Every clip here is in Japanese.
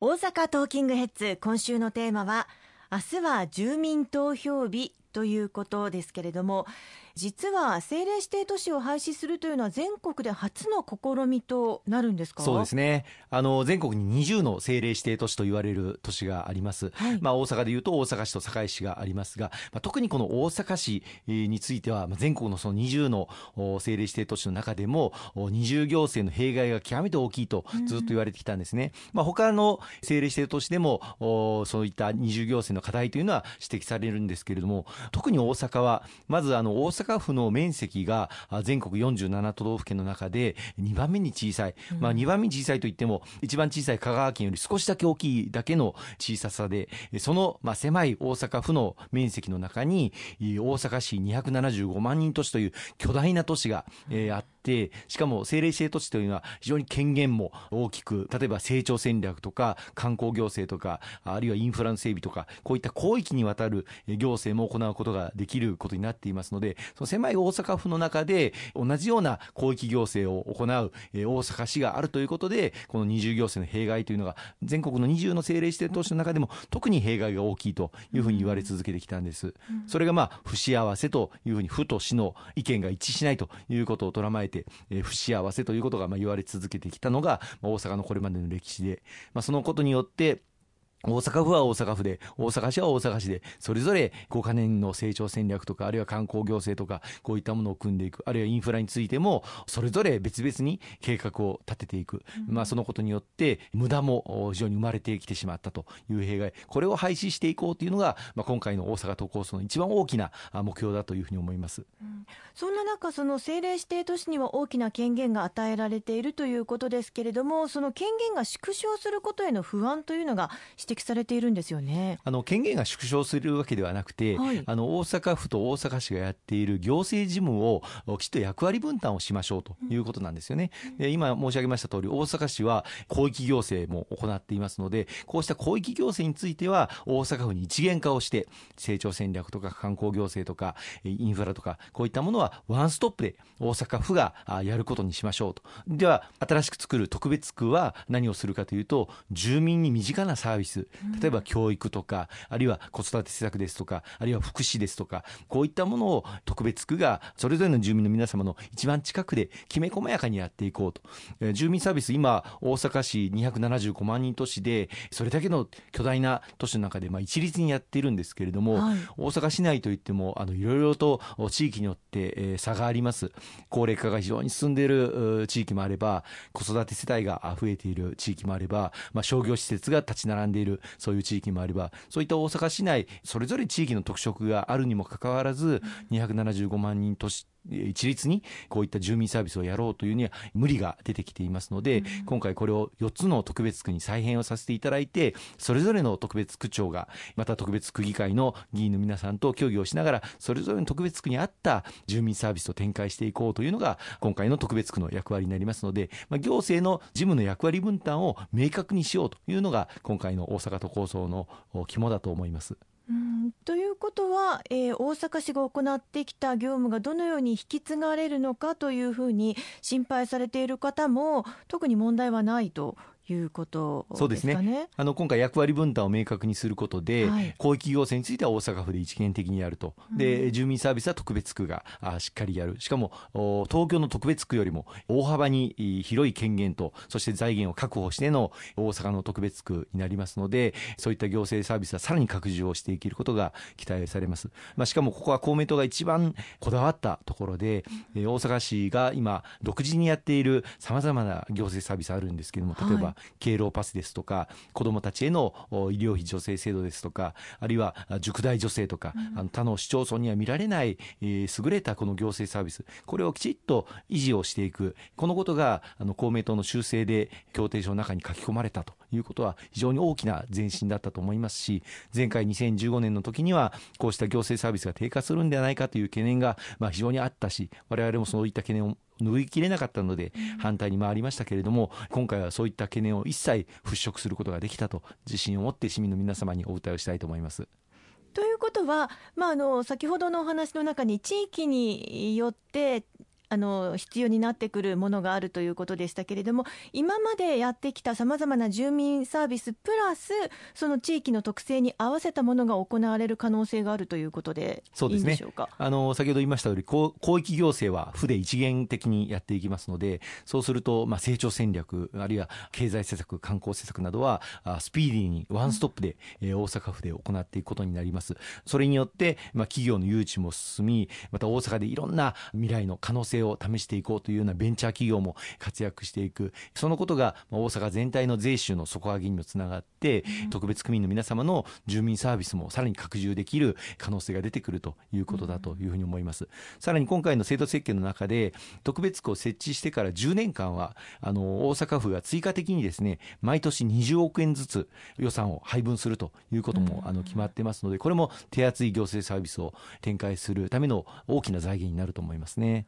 大阪トーキングヘッズ今週のテーマは明日は住民投票日ということですけれども実は政令指定都市を廃止するというのは全国で初の試みとなるんですか？そうですね。あの全国に20の政令指定都市と言われる都市があります、はい、まあ、大阪でいうと大阪市と堺市がありますが、まあ、特にこの大阪市については、まあ、全国のその20の政令指定都市の中でも二重行政の弊害が極めて大きいとずっと言われてきたんですね、うん、まあ、他の政令指定都市でもそういった二重行政の課題というのは指摘されるんですけれども特に大阪はまずあの大阪阪府の面積が全国47都道府県の中で2番目に小さい、まあ、2番目に小さいといっても一番小さい香川県より少しだけ大きいだけの小ささでそのまあ狭い大阪府の面積の中に大阪市275万人都市という巨大な都市があっててしかも政令指定都市というのは非常に権限も大きく例えば成長戦略とか観光行政とかあるいはインフラの整備とかこういった広域にわたる行政も行うことができることになっていますのでその狭い大阪府の中で同じような広域行政を行う大阪市があるということでこの二重行政の弊害というのが全国の20の政令指定都市の中でも特に弊害が大きいというふうに言われ続けてきたんです。それがまあ不幸せというふうに府と市の意見が一致しないということをとらまえて、えー、不幸せということがまあ言われ続けてきたのが、ま、大阪のこれまでの歴史で、まあ、そのことによって大阪府は大阪府で、大阪市は大阪市で、それぞれ5カ年の成長戦略とか、あるいは観光行政とか、こういったものを組んでいく、あるいはインフラについても、それぞれ別々に計画を立てていく。うん、まあ、そのことによって、無駄も非常に生まれてきてしまったという弊害。これを廃止していこうというのが、まあ、今回の大阪都構想の一番大きな目標だというふうに思います。うん、そんな中、その政令指定都市には大きな権限が与えられているということですけれども、その権限が縮小することへの不安というのが指摘されているんですよねあの権限が縮小するわけではなくて、はい、あの大阪府と大阪市がやっている行政事務をきちっと役割分担をしましょうということなんですよね。うん、今申し上げました通り大阪市は広域行政も行っていますのでこうした広域行政については大阪府に一元化をして成長戦略とか観光行政とかインフラとかこういったものはワンストップで大阪府がやることにしましょうと。では新しく作る特別区は何をするかというと住民に身近なサービス例えば教育とかあるいは子育て施策ですとかあるいは福祉ですとかこういったものを特別区がそれぞれの住民の皆様の一番近くできめ細やかにやっていこうと、えー、住民サービス今大阪市275万人都市でそれだけの巨大な都市の中でまあ一律にやっているんですけれども、はい、大阪市内といってもあのいろいろと地域によって、えー、差があります。高齢化が非常に進んでいる地域もあれば子育て世帯が増えている地域もあれば、まあ、商業施設が立ち並んでいるそういう地域もあればそういった大阪市内それぞれ地域の特色があるにもかかわらず275万人都市一律にこういった住民サービスをやろうというには無理が出てきていますので、うん、今回これを4つの特別区に再編をさせていただいてそれぞれの特別区長がまた特別区議会の議員の皆さんと協議をしながらそれぞれの特別区に合った住民サービスを展開していこうというのが今回の特別区の役割になりますので、まあ、行政の事務の役割分担を明確にしようというのが今回の大阪都構想の肝だと思います。ということは、えー、大阪市が行ってきた業務がどのように引き継がれるのかというふうに心配されている方も特に問題はないということですかね。そうですね。あの今回役割分担を明確にすることで、はい、広域行政については大阪府で一元的にやると、で住民サービスは特別区があしっかりやる。しかも東京の特別区よりも大幅に広い権限とそして財源を確保しての大阪の特別区になりますのでそういった行政サービスはさらに拡充をしていけることが期待されます、まあ、しかもここは公明党が一番こだわったところで、大阪市が今独自にやっているさまざまな行政サービスあるんですけれども例えば、敬老パスですとか子どもたちへの医療費助成制度ですとかあるいは塾代助成とか、うん、あの他の市町村には見られない、えー、優れたこの行政サービスこれをきちっと維持をしていく。このことがあの公明党の修正で協定書の中に書き込まれたということは非常に大きな前進だったと思いますし前回2015年の時にはこうした行政サービスが低下するんではないかという懸念がまあ非常にあったし我々もそういった懸念を拭いきれなかったので反対に回りましたけれども今回はそういった懸念を一切払拭することができたと自信を持って市民の皆様にお訴えをしたいと思います。ということは、まあ、あの先ほどのお話の中に地域によってあの必要になってくるものがあるということでしたけれども今までやってきたさまざまな住民サービスプラスその地域の特性に合わせたものが行われる可能性があるということでいいんでしょうか、ね、あの先ほど言いましたように広域行政は府で一元的にやっていきますのでそうすると、まあ、成長戦略あるいは経済施策観光施策などはスピーディーにワンストップで、うん、大阪府で行っていくことになります。それによって、まあ、企業の誘致も進みまた大阪でいろんな未来の可能性を試していこうというようなベンチャー企業も活躍していくそのことが大阪全体の税収の底上げにもつながって、特別区民の皆様の住民サービスもさらに拡充できる可能性が出てくるということだというふうに思います。さらに今回の制度設計の中で特別区を設置してから10年間はあの大阪府が追加的にですね毎年20億円ずつ予算を配分するということもあの決まってますのでこれも手厚い行政サービスを展開するための大きな財源になると思いますね。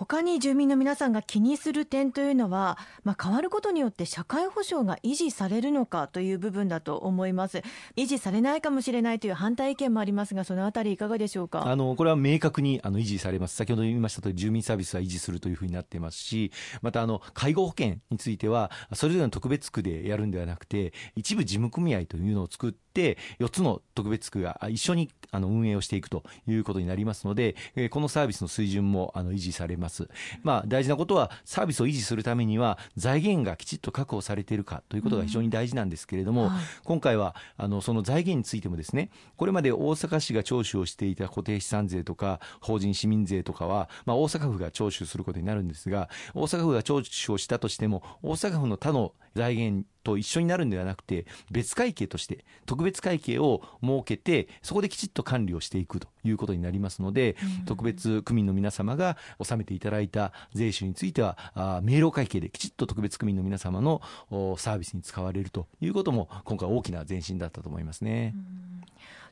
他に住民の皆さんが気にする点というのは、まあ、変わることによって社会保障が維持されるのかという部分だと思います。維持されないかもしれないという反対意見もありますがそのあたりいかがでしょうか？あのこれは明確にあの維持されます。先ほど言いましたとり住民サービスは維持するというふうになっていますしまたあの介護保険についてはそれぞれの特別区でやるんではなくて一部事務組合というのを作って4つの特別区が一緒にあの運営をしていくということになりますのでこのサービスの水準もあの維持されます。ます。まあ、大事なことは、サービスを維持するためには、財源がきちっと確保されているかということが非常に大事なんですけれども、うんはい、今回は、あの、その財源についてもですね、これまで大阪市が徴収をしていた固定資産税とか、法人市民税とかは、まあ、大阪府が徴収することになるんですが、大阪府が徴収をしたとしても、大阪府の他の財源と一緒になるんではなくて別会計として特別会計を設けてそこできちっと管理をしていくということになりますので、うん、特別区民の皆様が納めていただいた税収についてはあ明朗会計できちっと特別区民の皆様のサービスに使われるということも今回大きな前進だったと思いますね。うん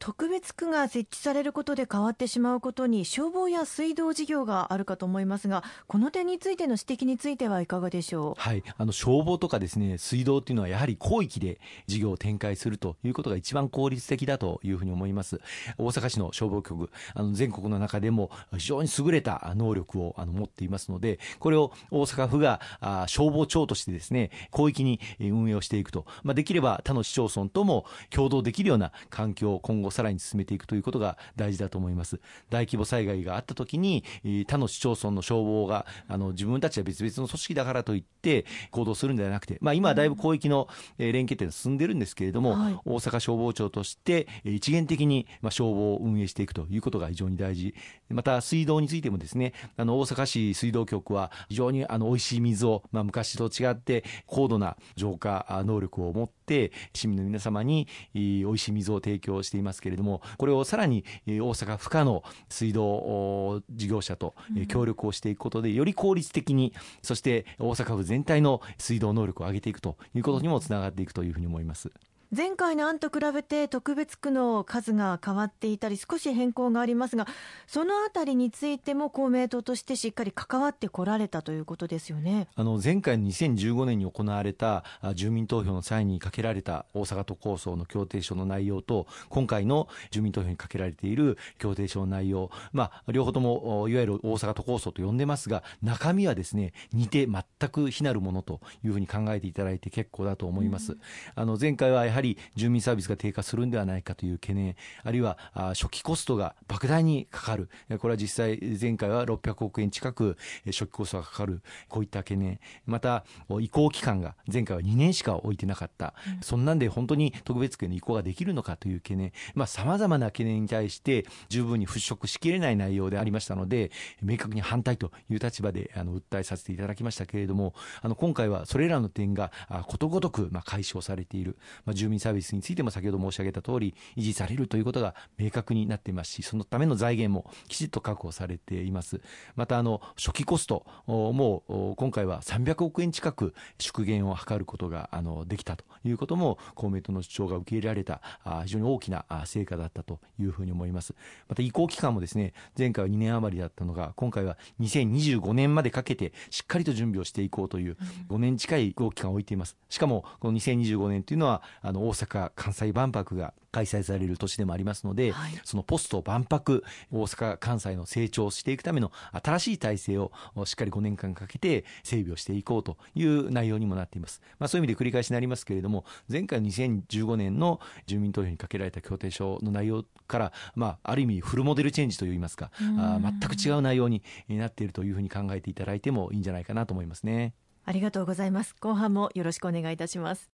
特別区が設置されることで変わってしまうことに消防や水道事業があるかと思いますがこの点についての指摘についてはいかがでしょう、はい、あの消防とかですね水道っていうのはやはり広域で事業を展開するということが一番効率的だというふうに思います。大阪市の消防局あの全国の中でも非常に優れた能力をあの持っていますのでこれを大阪府があ消防庁としてですね広域に運営をしていくと、まあ、できれば他の市町村とも共同できるような環境を今後さらに進めていくということが大事だと思います。大規模災害があった時に、他の市町村の消防が、あの、自分たちは別々の組織だからといって行動するんではなくて、まあ今はだいぶ広域の連携点進んでるんですけれども、はい、大阪消防庁として一元的に消防を運営していくということが非常に大事。また水道についてもですね、あの、大阪市水道局は非常にあの、美味しい水を、まあ昔と違って高度な浄化能力を持って市民の皆様に美味しい水を提供していますけれども、これをさらに大阪府下の水道事業者と協力をしていくことで、より効率的に、そして大阪府全体の水道能力を上げていくということにもつながっていくというふうに思います。前回の案と比べて特別区の数が変わっていたり少し変更がありますがそのあたりについても公明党としてしっかり関わってこられたということですよねあの前回の2015年に行われた住民投票の際にかけられた大阪都構想の協定書の内容と今回の住民投票にかけられている協定書の内容、まあ、両方ともいわゆる大阪都構想と呼んでますが中身はですね似て全く非なるものというふうに考えていただいて結構だと思います。うん、あの前回はやはり住民サービスが低下するんではないかという懸念、あるいは初期コストが莫大にかかる、これは実際、前回は600億円近く初期コストがかかる、こういった懸念、また移行期間が前回は2年しか置いてなかった、うん、そんなんで本当に特別権の移行ができるのかという懸念、さまざ、まな懸念に対して十分に払拭しきれない内容でありましたので、明確に反対という立場であの訴えさせていただきましたけれども、あの今回はそれらの点がことごとくまあ解消されている、まあ、住民サービスについても先ほど申し上げた通り維持されるということが明確になっていますしそのための財源もきちっと確保されています。またあの初期コストも今回は300億円近く縮減を図ることがあのできたということも公明党の主張が受け入れられた非常に大きな成果だったというふうに思います。また移行期間もですね前回は2年余りだったのが今回は2025年までかけてしっかりと準備をしていこうという5年近い移行期間を置いています。しかもこの2025年というのはあのの大阪・関西万博が開催される年でもありますので、はい、そのポスト万博大阪・関西の成長していくための新しい体制をしっかり5年間かけて整備をしていこうという内容にもなっています、まあ、そういう意味で繰り返しになりますけれども前回の2015年の住民投票にかけられた協定書の内容から、まあ、ある意味フルモデルチェンジといいますかあ全く違う内容になっているというふうに考えていただいてもいいんじゃないかなと思いますね。ありがとうございます。後半もよろしくお願いいたします